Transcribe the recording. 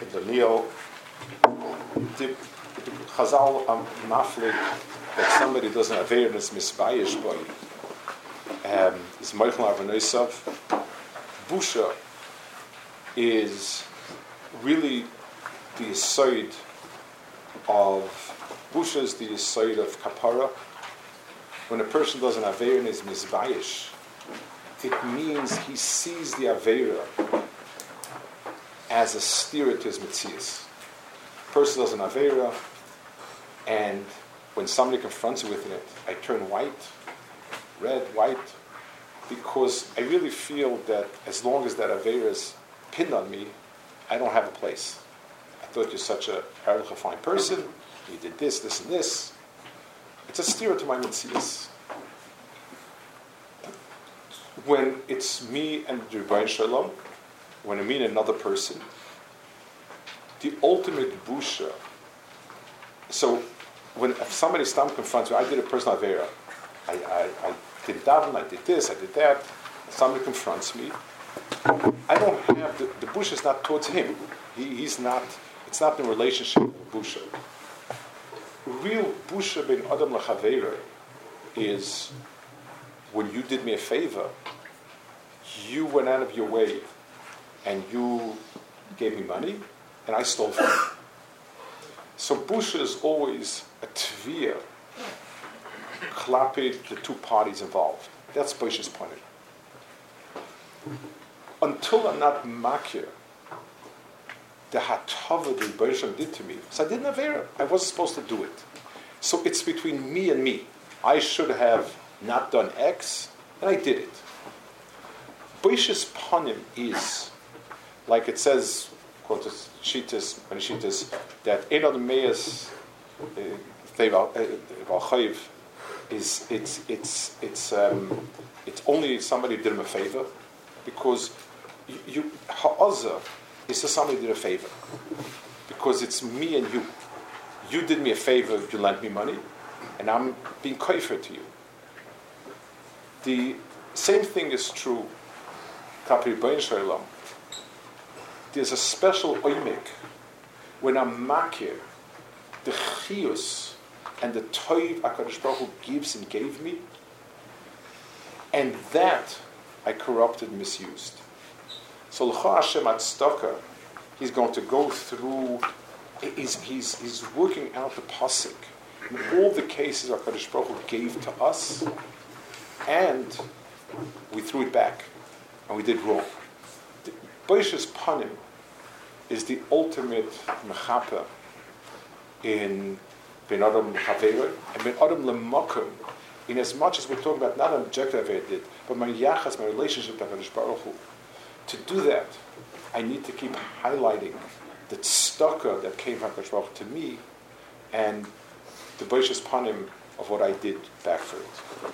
in the Chazal am maflig that somebody doesn't have awareness misbayish boy um, is Michael Avanoisav. Busha is really the side of Busha is the side of Kapara. When a person does an is misbayish, it means he sees the Aveira as a steer to his. Person does an Aveira, and when somebody confronts me with it, I turn white, red, white, because I really feel that as long as that Aveira is pinned on me, I don't have a place. I thought you're such a herrlich, fine person, you did this, this, and this. It's a steer to my Metzias. When it's me and the Shalom, when I mean another person, the ultimate busha. So, when if somebody stam confronts me, I did a personal avera. I, I, I did daven, I did this, I did that. Somebody confronts me. I don't have the, the busha is not towards him. He, he's not. It's not in relationship with busha. Real busha ben adam lachavera is when you did me a favor. You went out of your way and you gave me money, and I stole from you. So busha is always a tvir, klapid the two parties involved. That's busha's point. Until I'm not makir, the hatava the Rebbeinu did to me. So I didn't error. I wasn't supposed to do it. So it's between me and me. I should have not done X, and I did it. Boish's panim is, like it says, quote Shitas, when Shitas, that Enod Meis Valchayiv is it's it's it's um, it's only somebody did him a favor because you, ha'azah is to somebody did a favor because it's me and you. You did me a favor, you lent me money, and I'm being kaifer to you. The same thing is true Kapri Bain Shalom. There's a special oimik when I'm makir, the chius and the toiv HaKadosh Baruch Hu gives and gave me, and that I corrupted misused. So L'cha Hashem HaTzedakah, he's going to go through, he's, he's, he's working out the pasuk in all the cases HaKadosh Baruch Hu gave to us, and we threw it back, and we did wrong. Boish's panim is the ultimate mechaper in Ben Adam Havera and Ben Adam Lemakum, in as much as we're talking about not an objective I did, but my yachas, my relationship with HaKadosh Baruch Hu. To do that, I need to keep highlighting the tzedakah that came from HaKadosh Baruch Hu to me and the Boish's panim of what I did back for it.